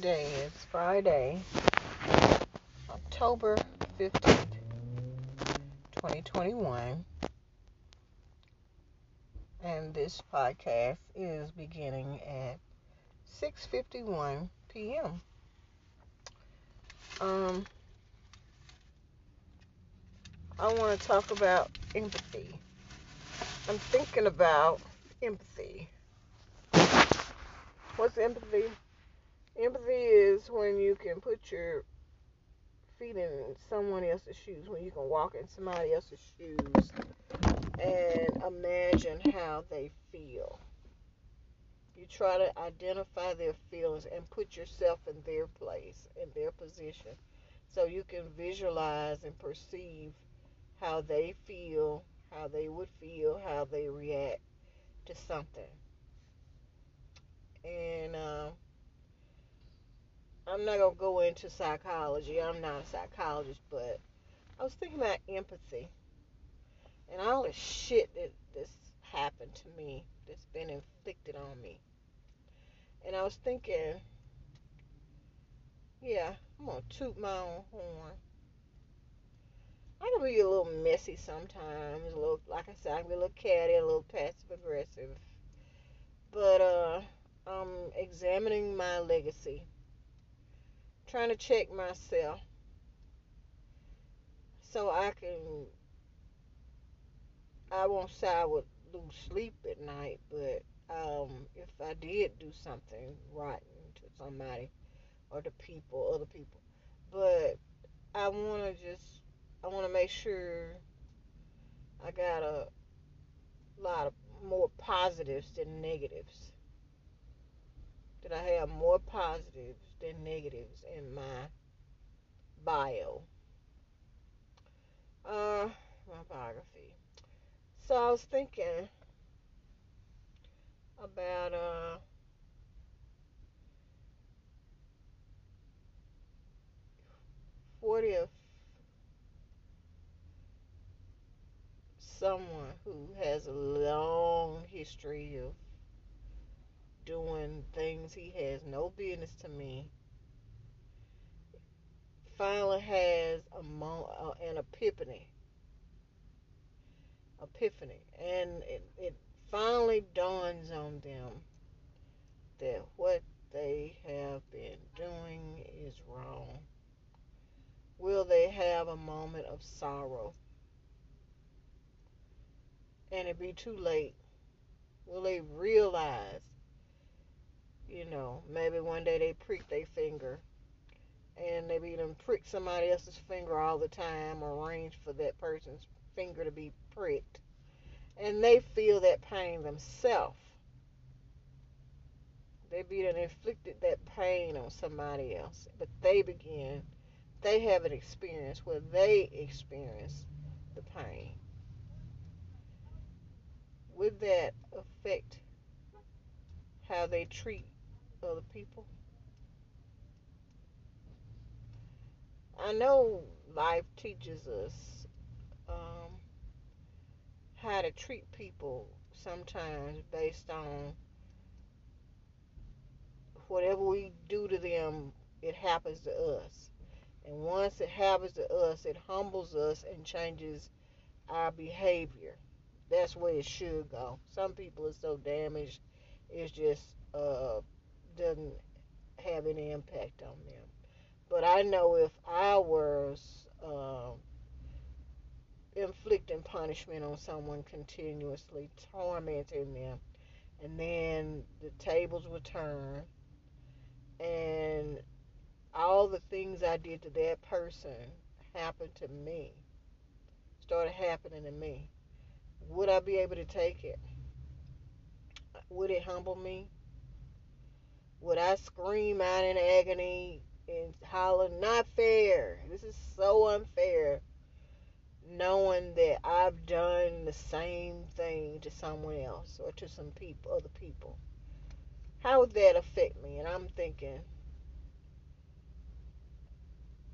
Today is Friday, October 15th, 2021. And this podcast is beginning at 6:51 p.m. Um I want to talk about empathy. I'm thinking about empathy. What's empathy? Empathy is when you can put your feet in someone else's shoes, when you can walk in somebody else's shoes and imagine how they feel. You try to identify their feelings and put yourself in their place, in their position, so you can visualize and perceive how they feel, how they would feel, how they react to something. And uh, I'm not gonna go into psychology. I'm not a psychologist, but I was thinking about empathy and all the shit that this happened to me, that's been inflicted on me. And I was thinking, yeah, I'm gonna toot my own horn. I can be a little messy sometimes, a little, like I said, I can be a little catty, a little passive aggressive. But uh, I'm examining my legacy trying to check myself so I can I won't say I would lose sleep at night, but um, if I did do something rotten to somebody or the people, other people, but I want to just I want to make sure I got a lot of more positives than negatives. That I have more positives than negatives in my bio. Uh, my biography. So I was thinking about uh fortieth someone who has a long history of doing things he has no business to me finally has a mo- uh, an epiphany. Epiphany. And it, it finally dawns on them that what they have been doing is wrong. Will they have a moment of sorrow? And it be too late. Will they realize you know, maybe one day they prick their finger and they be them prick somebody else's finger all the time, or arrange for that person's finger to be pricked. And they feel that pain themselves. They be done inflicted that pain on somebody else. But they begin, they have an experience where they experience the pain. Would that affect how they treat other people. I know life teaches us um, how to treat people sometimes based on whatever we do to them, it happens to us. And once it happens to us, it humbles us and changes our behavior. That's where it should go. Some people are so damaged, it just uh, doesn't have any impact on them. But I know if I was uh, inflicting punishment on someone continuously, tormenting them, and then the tables would turn, and all the things I did to that person happened to me, started happening to me, would I be able to take it? Would it humble me? Would I scream out in agony and holler, not fair? This is so unfair. Knowing that I've done the same thing to someone else or to some people, other people. How would that affect me? And I'm thinking,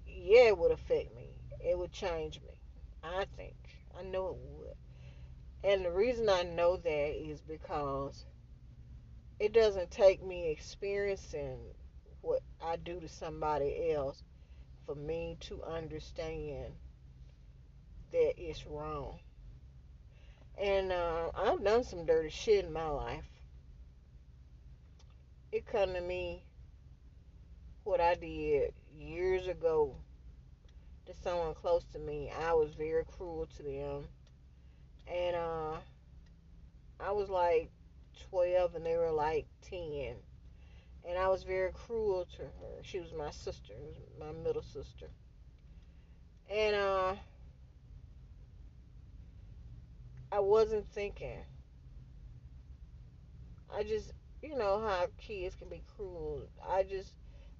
yeah, it would affect me. It would change me. I think. I know it would. And the reason I know that is because it doesn't take me experiencing what I do to somebody else for me to understand that it's wrong. And uh, I've done some dirty shit in my life. It come to me what I did years ago to someone close to me. I was very cruel to them. And uh, I was like 12 and they were like 10. And I was very cruel to her. She was my sister, was my middle sister. And uh, I wasn't thinking. I just, you know how kids can be cruel. I just,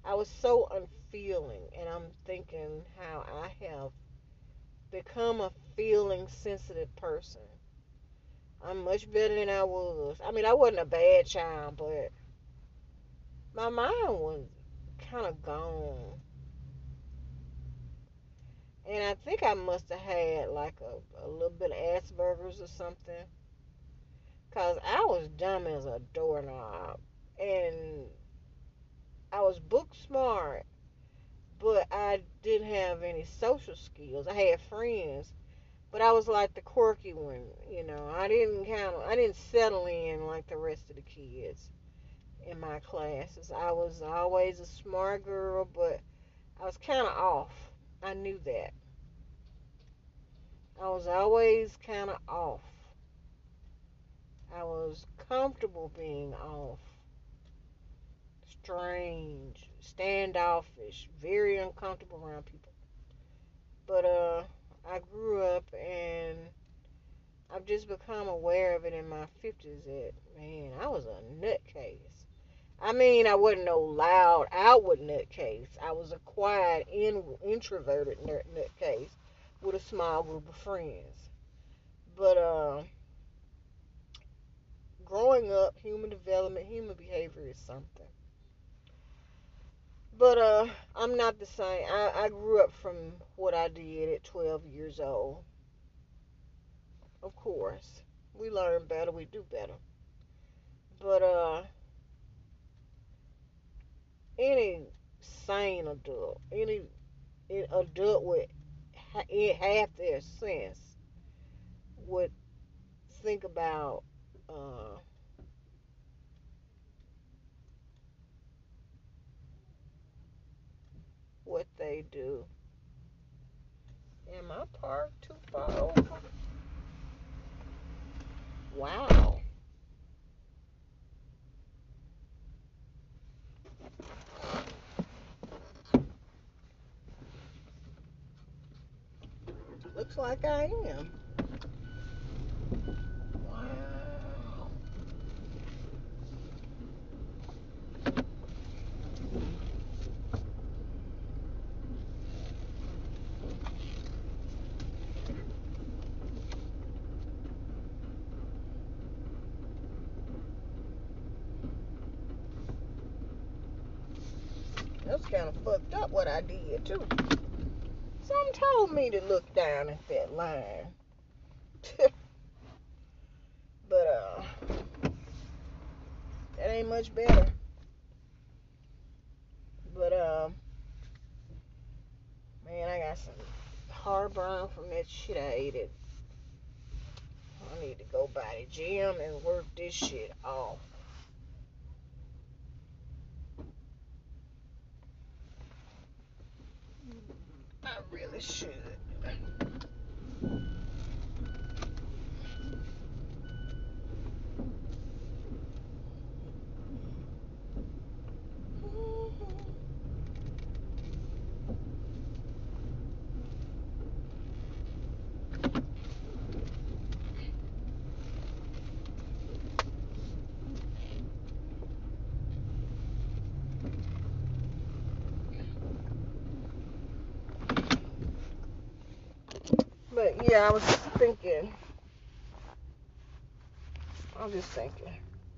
I was so unfeeling, and I'm thinking how I have become a feeling sensitive person. I'm much better than I was. I mean, I wasn't a bad child, but my mind was kind of gone. And I think I must have had like a, a little bit of Asperger's or something. Because I was dumb as a doorknob. And I was book smart, but I didn't have any social skills. I had friends, but I was like the quirky one, you know. I didn't kind of, I didn't settle in like the rest of the kids in my classes. I was always a smart girl, but I was kind of off. I knew that. I was always kind of off. I was comfortable being off. Strange, standoffish, very uncomfortable around people. But uh I grew up and I've just become aware of it in my 50s that man, I was a nutcase. I mean, I wasn't no loud, outward nutcase. I was a quiet, in, introverted nut, nutcase with a small group of friends. But uh, growing up, human development, human behavior is something. But uh, I'm not the same. I, I grew up from what I did at 12 years old. Of course, we learn better, we do better. But uh, any sane adult, any adult with half their sense would think about uh, what they do. Am I parked too far over? Wow. Looks like I am. That's kind of fucked up what I did too. Some told me to look down at that line. but uh that ain't much better. But uh man, I got some heartburn from that shit I ate it. I need to go by the gym and work this shit off. I really yeah, I was just thinking. I'm just thinking.